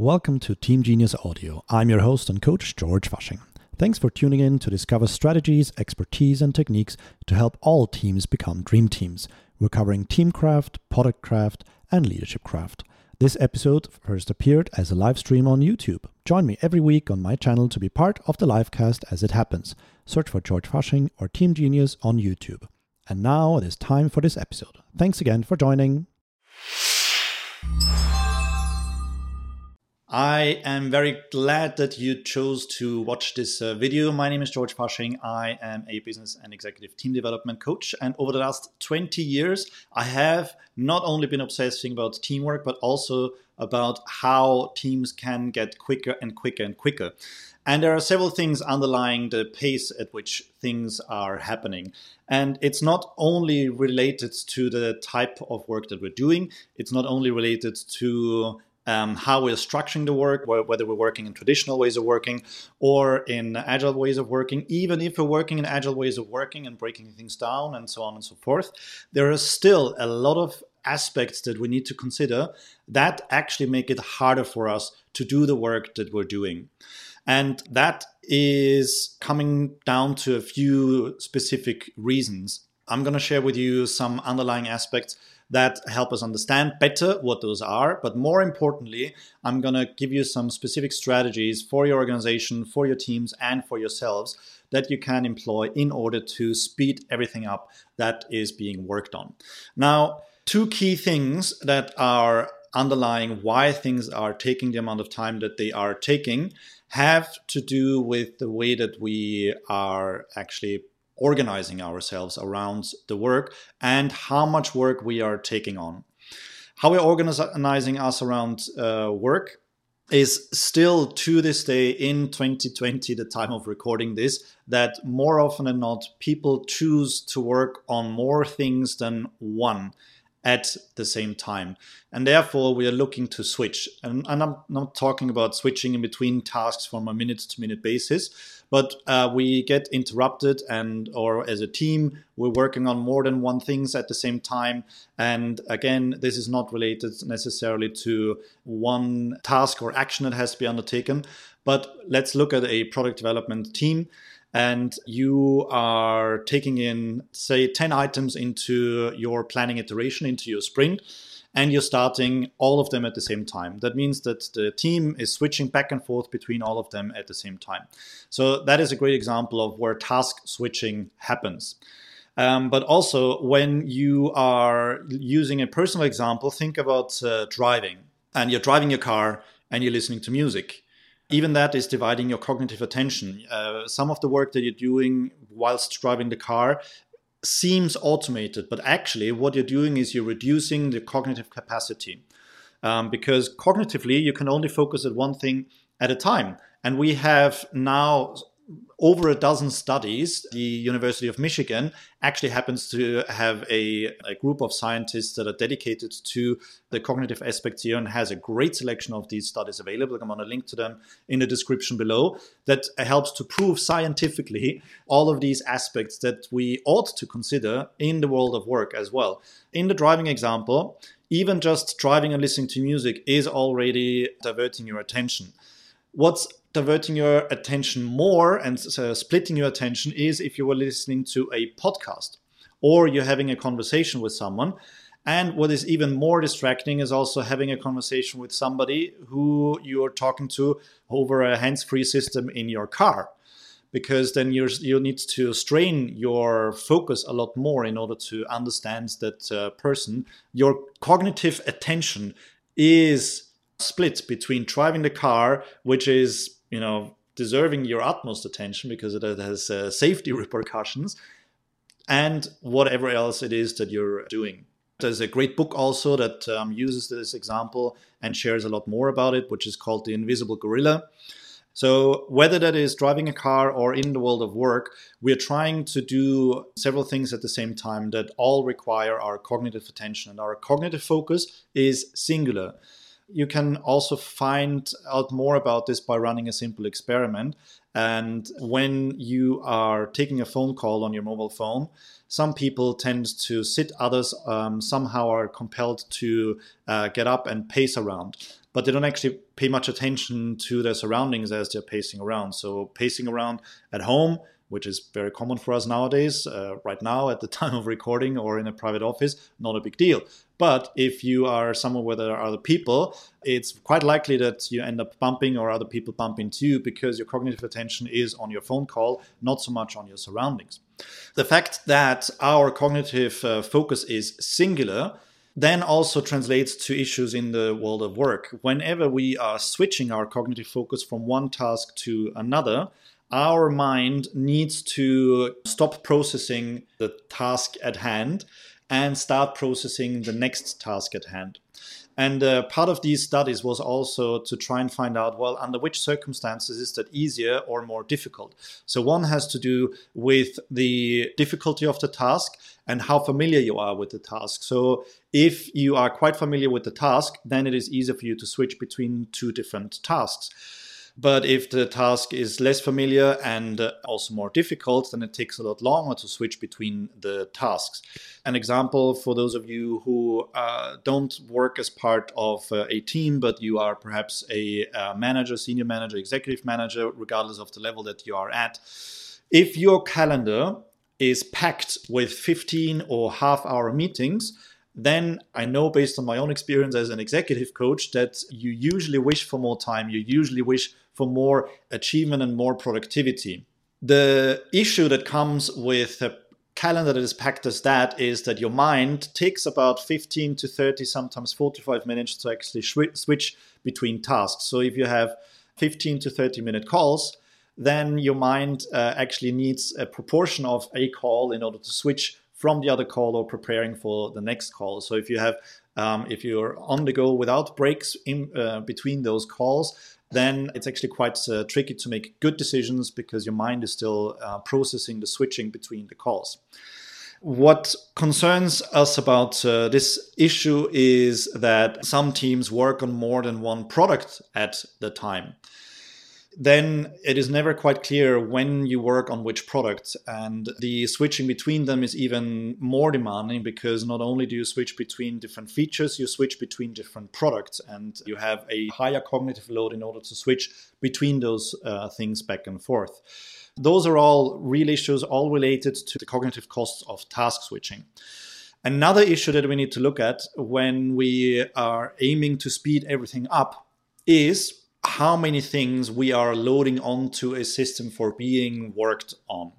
Welcome to Team Genius Audio. I'm your host and coach, George Fasching. Thanks for tuning in to discover strategies, expertise, and techniques to help all teams become dream teams. We're covering team craft, product craft, and leadership craft. This episode first appeared as a live stream on YouTube. Join me every week on my channel to be part of the livecast as it happens. Search for George Fasching or Team Genius on YouTube. And now it is time for this episode. Thanks again for joining. I am very glad that you chose to watch this uh, video. My name is George Fasching. I am a business and executive team development coach. And over the last 20 years, I have not only been obsessing about teamwork, but also about how teams can get quicker and quicker and quicker. And there are several things underlying the pace at which things are happening. And it's not only related to the type of work that we're doing, it's not only related to um, how we're structuring the work, whether we're working in traditional ways of working or in agile ways of working. Even if we're working in agile ways of working and breaking things down and so on and so forth, there are still a lot of aspects that we need to consider that actually make it harder for us to do the work that we're doing. And that is coming down to a few specific reasons. I'm going to share with you some underlying aspects that help us understand better what those are. But more importantly, I'm going to give you some specific strategies for your organization, for your teams, and for yourselves that you can employ in order to speed everything up that is being worked on. Now, two key things that are underlying why things are taking the amount of time that they are taking have to do with the way that we are actually organizing ourselves around the work and how much work we are taking on. How we're organizing us around uh, work is still to this day in 2020, the time of recording this, that more often than not, people choose to work on more things than one at the same time. And therefore, we are looking to switch. And, and I'm not talking about switching in between tasks from a minute to minute basis, but uh, we get interrupted and or as a team we're working on more than one things at the same time and again this is not related necessarily to one task or action that has to be undertaken but let's look at a product development team and you are taking in say 10 items into your planning iteration into your sprint and you're starting all of them at the same time. That means that the team is switching back and forth between all of them at the same time. So that is a great example of where task switching happens. Um, but also, when you are using a personal example, think about uh, driving. And you're driving your car and you're listening to music. Even that is dividing your cognitive attention. Uh, some of the work that you're doing whilst driving the car seems automated, but actually, what you're doing is you're reducing the cognitive capacity. Um, because cognitively, you can only focus at one thing at a time. And we have now over a dozen studies. The University of Michigan actually happens to have a, a, group of scientists that are dedicated to the cognitive aspects here and has a great selection of these studies available. I'm going to link to them in the description below. That helps to prove scientifically all of these aspects that we ought to consider in the world of work as well. In the driving example, even just driving and listening to music is already diverting your attention. What's diverting your attention more and uh, splitting your attention is if you were listening to a podcast or you're having a conversation with someone. And what is even more distracting is also having a conversation with somebody who you're talking to over a hands free system in your car. Because then you you need to strain your focus a lot more in order to understand that uh, person. Your cognitive attention is split between driving the car, which is you know deserving your utmost attention because it has uh, safety repercussions and whatever else it is that you're doing. There's a great book also that um, uses this example and shares a lot more about it which is called the invisible gorilla. So whether that is driving a car or in the world of work we're trying to do several things at the same time that all require our cognitive attention and our cognitive focus is singular you can also find out more about this by running a simple experiment. And when you are taking a phone call on your mobile phone, some people tend to sit, others um, somehow are compelled to uh, get up and pace around. but they don't actually pay much attention to their surroundings as they're pacing around. So, pacing around at home, which is very common for us nowadays, uh, right now at the time of recording or in a private office, not a big deal. But if you are somewhere where there are other people, it's quite likely that you end up bumping or other people bump into you because your cognitive attention is on your phone call, not so much on your surroundings. The fact that our cognitive uh, focus is singular then also translates to issues in the world of work. Whenever we are switching our cognitive focus from one task to another, our mind needs to stop processing the task at hand and start processing the next task at hand. And uh, part of these studies was also to try and find out well, under which circumstances is that easier or more difficult? So, one has to do with the difficulty of the task and how familiar you are with the task. So, if you are quite familiar with the task, then it is easier for you to switch between two different tasks. But if the task is less familiar and uh, also more difficult, then it takes a lot longer to switch between the tasks. An example for those of you who uh, don't work as part of uh, a team, but you are perhaps a uh, manager, senior manager, executive manager, regardless of the level that you are at. If your calendar is packed with 15 or half hour meetings, then I know based on my own experience as an executive coach that you usually wish for more time, you usually wish for more achievement and more productivity. The issue that comes with a calendar that is packed as that is that your mind takes about 15 to 30, sometimes 45 minutes to actually switch between tasks. So if you have 15 to 30 minute calls, then your mind uh, actually needs a proportion of a call in order to switch from the other call or preparing for the next call. So if you have um, if you're on the go without breaks in uh, between those calls, then it's actually quite uh, tricky to make good decisions because your mind is still uh, processing the switching between the calls. What concerns us about uh, this issue is that some teams work on more than one product at the time then it is never quite clear when you work on which product. And the switching between them is even more demanding because not only do you switch between different features, you switch between different products and you have a higher cognitive load in order to switch between those uh, things back and forth. Those are all real issues, all related to the cognitive costs of task switching. Another issue that we need to look at when we are aiming to speed everything up is how many things we are loading onto a system for being worked on.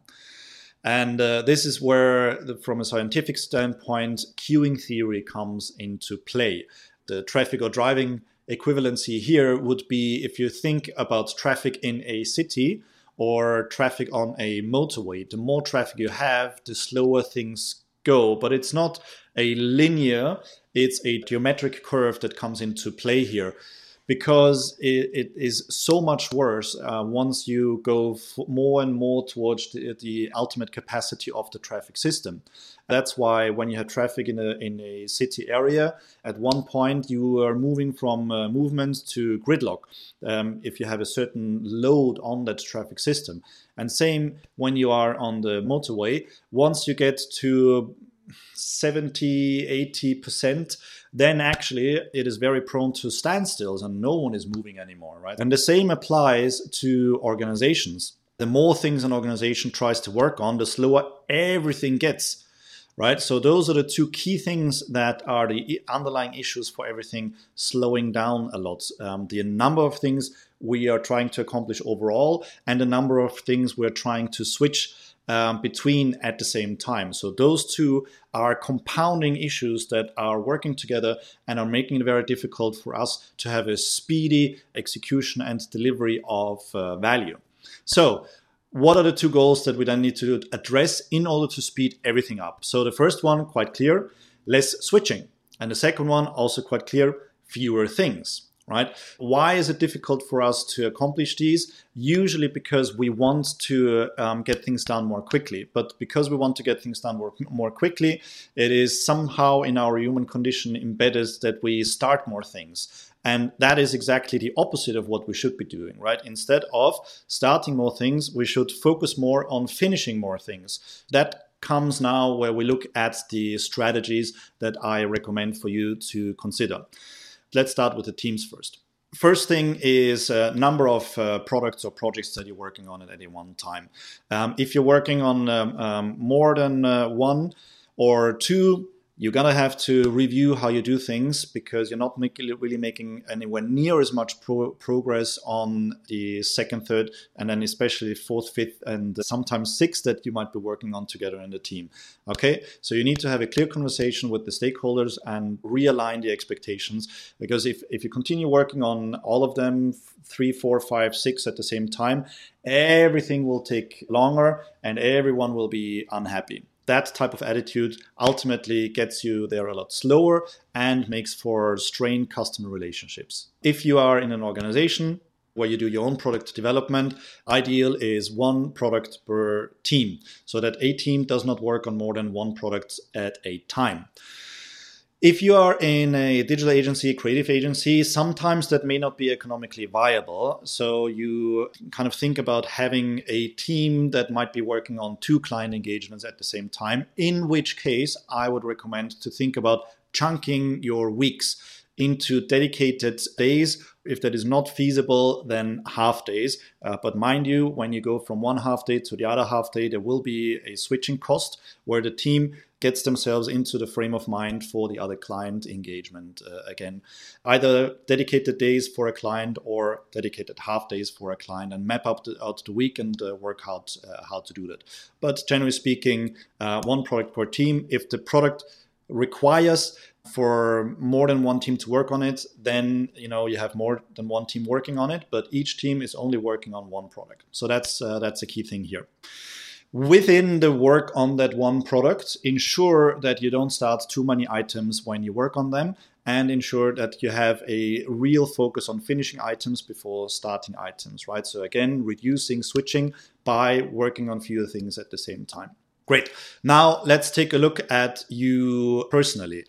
And uh, this is where, the, from a scientific standpoint, queuing theory comes into play. The traffic or driving equivalency here would be if you think about traffic in a city or traffic on a motorway. The more traffic you have, the slower things go. But it's not a linear, it's a geometric curve that comes into play here because it, it is so much worse uh, once you go f- more and more towards the, the, ultimate capacity of the traffic system. That's why when you have traffic in a, in a city area, at one point you are moving from uh, movement to gridlock um, if you have a certain load on that traffic system. And same when you are on the motorway, once you get to 70, 80%, then actually it is very prone to standstills and no one is moving anymore, right? And the same applies to organizations. The more things an organization tries to work on, the slower everything gets, right? So those are the two key things that are the underlying issues for everything slowing down a lot. Um, the number of things we are trying to accomplish overall and the number of things we're trying to switch um, between at the same time. So those two are compounding issues that are working together and are making it very difficult for us to have a speedy execution and delivery of uh, value. So what are the two goals that we then need to address in order to speed everything up? So the first one, quite clear, less switching. And the second one, also quite clear, fewer things right? Why is it difficult for us to accomplish these? Usually because we want to um, get things done more quickly. But because we want to get things done more, more quickly, it is somehow in our human condition embedded that we start more things. And that is exactly the opposite of what we should be doing, right? Instead of starting more things, we should focus more on finishing more things. That comes now where we look at the strategies that I recommend for you to consider. Let's start with the teams first. First thing is a number of uh, products or projects that you're working on at any one time. Um, if you're working on um, um, more than uh, one or two, you're gonna have to review how you do things because you're not make, really making anywhere near as much pro- progress on the second, third, and then especially fourth, fifth, and sometimes sixth that you might be working on together in the team. Okay, so you need to have a clear conversation with the stakeholders and realign the expectations because if if you continue working on all of them, three, four, five, six at the same time, everything will take longer and everyone will be unhappy that type of attitude ultimately gets you there a lot slower and makes for strained customer relationships. If you are in an organization where you do your own product development, ideal is one product per team so that a team does not work on more than one product at a time. If you are in a digital agency, creative agency, sometimes that may not be economically viable. So you kind of think about having a team that might be working on two client engagements at the same time, in which case I would recommend to think about chunking your weeks into dedicated days. If that is not feasible, then half days. Uh, but mind you, when you go from one half day to the other half day, there will be a switching cost where the team gets themselves into the frame of mind for the other client engagement uh, again either dedicated days for a client or dedicated half days for a client and map out the, out the week and uh, work out uh, how to do that but generally speaking uh, one product per team if the product requires for more than one team to work on it then you know you have more than one team working on it but each team is only working on one product so that's uh, that's a key thing here within the work on that one product, ensure that you don't start too many items when you work on them and ensure that you have a real focus on finishing items before starting items, right? So again, reducing switching by working on fewer things at the same time. Great. Now let's take a look at you personally.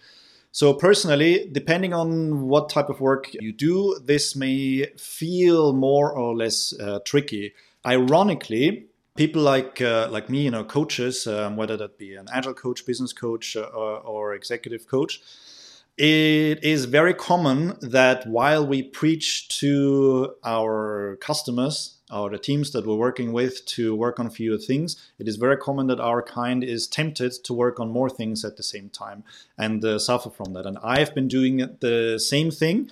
So, personally, depending on what type of work you do, this may feel more or less uh, tricky. Ironically, people like uh, like me, you know, coaches, um, whether that be an agile coach, business coach, uh, or, or executive coach, it is very common that while we preach to our customers or the teams that we're working with to work on fewer things, it is very common that our kind is tempted to work on more things at the same time and uh, suffer from that. And I've been doing the same thing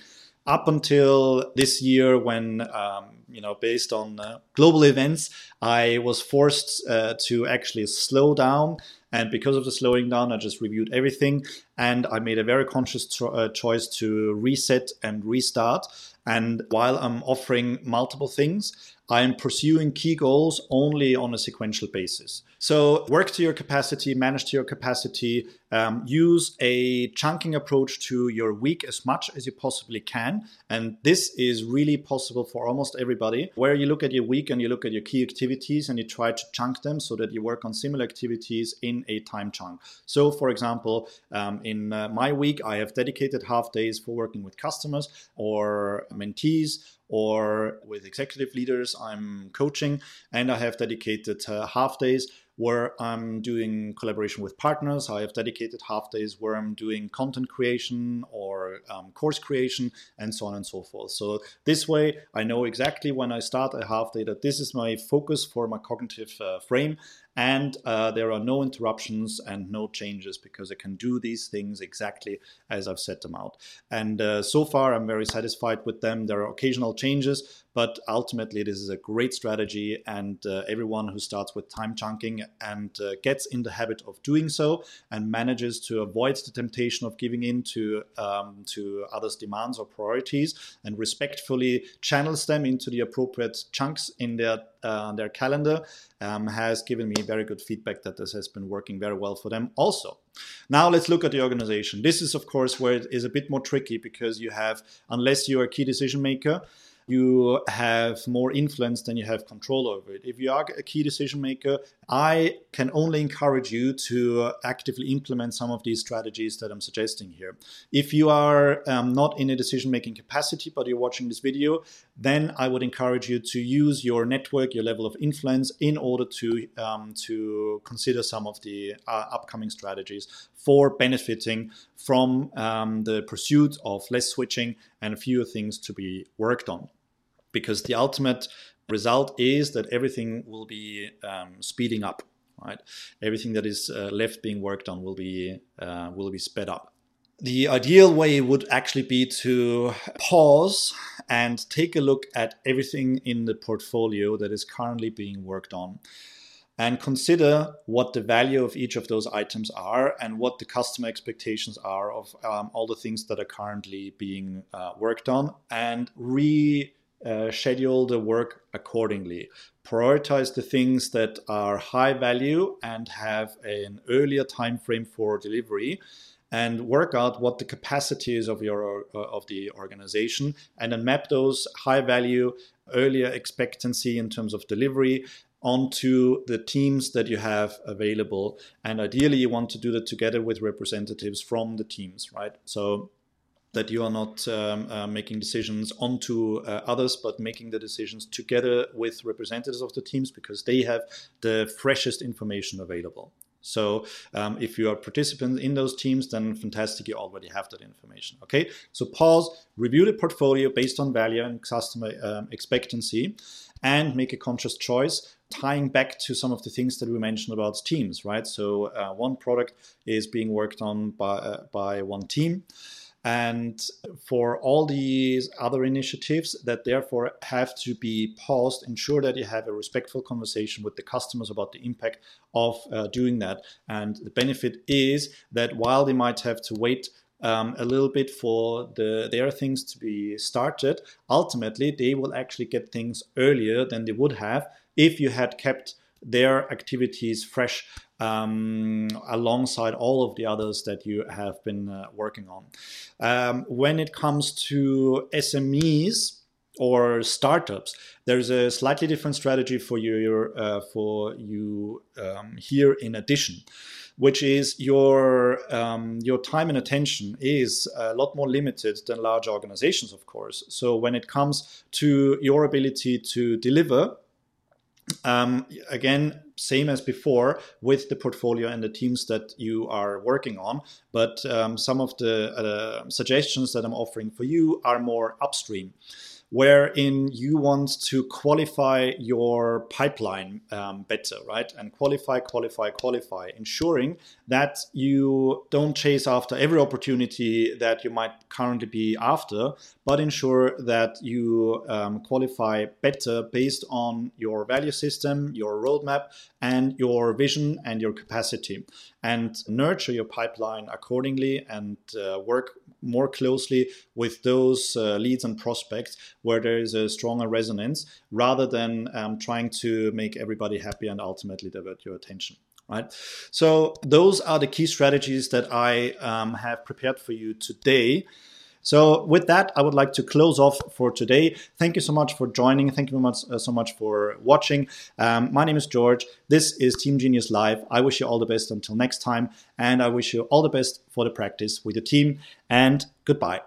up until this year when um, you know based on uh, global events i was forced uh, to actually slow down. And because of the slowing down i just reviewed everything and i made a very conscious uh, choice to reset and restart and while i'm offering multiple things i'm pursuing key goals only on a sequential basis so work to your capacity, manage to your capacity, um, use a chunking approach to your week as much as you possibly can. And this is really possible for almost everybody, where you look at your week and you look at your key activities and you try to chunk them so that you work on similar activities in a time chunk. So, for example, um, in uh, my week, I have dedicated half days for working with customers or mentees or with executive leaders I'm coaching, and I have dedicated uh, half days where I'm doing collaboration with partners. I have dedicated half days where I'm doing content creation or um, course creation and so on and so forth. So this way, I know exactly when I start a half day that this is my focus for my cognitive uh, frame and uh, there are no interruptions and no changes because I can do these things exactly as I've set them out. And uh, so far, I'm very satisfied with them. There are occasional changes, but ultimately, this is a great strategy. And uh, everyone who starts with time chunking and uh, gets in the habit of doing so and manages to avoid the temptation of giving in to um, to others' demands or priorities and respectfully channels them into the appropriate chunks in their uh, their calendar um, has given me very good feedback that this has been working very well for them also. Now let's look at the organization. This is of course where it is a bit more tricky because you have, unless you're a key decision maker, you have more influence than you have control over it. If you are a key decision maker, I can only encourage you to actively implement some of these strategies that I'm suggesting here. If you are um, not in a decision making capacity, but you're watching this video, then I would encourage you to use your network, your level of influence, in order to um, to consider some of the uh, upcoming strategies for benefiting from um, the pursuit of less switching and fewer things to be worked on. Because the ultimate result is that everything will be um, speeding up, right? Everything that is uh, left being worked on will be uh, will be sped up. The ideal way would actually be to pause and take a look at everything in the portfolio that is currently being worked on and consider what the value of each of those items are and what the customer expectations are of um, all the things that are currently being uh, worked on and re uh, schedule the work accordingly. Prioritize the things that are high value and have an earlier time frame for delivery and work out what the capacity is of your uh, of the organization and then map those high value earlier expectancy in terms of delivery onto the teams that you have available and ideally you want to do that together with representatives from the teams right so that you are not um, uh, making decisions onto uh, others, but making the decisions together with representatives of the teams because they have the freshest information available. So um, if you are participants in those teams, then fantastic, you already have that information. Okay, so pause, review the portfolio based on value and customer um, expectancy, and make a conscious choice. Tying back to some of the things that we mentioned about teams, right? So uh, one product is being worked on by uh, by one team and for all these other initiatives that therefore have to be paused, ensure that you have a respectful conversation with the customers about the impact of uh, doing that. And the benefit is that while they might have to wait um, a little bit for the their things to be started, ultimately they will actually get things earlier than they would have if you had kept their activities fresh um, alongside all of the others that you have been uh, working on. Um, when it comes to SMEs or startups, there's a slightly different strategy for you uh, for you um, here in addition which is your um, your time and attention is a lot more limited than large organizations, of course. So when it comes to your ability to deliver, um, again, same as before with the portfolio and the teams that you are working on. But um, some of the uh, suggestions that I'm offering for you are more upstream wherein you want to qualify your pipeline um, better, right? And qualify, qualify, qualify, ensuring that you don't chase after every opportunity that you might currently be after, but ensure that you um, qualify better based on your value system, your roadmap, and your vision and your capacity. And nurture your pipeline accordingly and uh, work more closely with those uh, leads and prospects where there is a stronger resonance rather than um, trying to make everybody happy and ultimately divert your attention right? So those are the key strategies that I um, have prepared for you today. So with that, I would like to close off for today. Thank you so much for joining. Thank you very much uh, so much for watching. Um, my name is George. This is Team Genius Live. I wish you all the best until next time, and I wish you all the best for the practice with your team. And goodbye.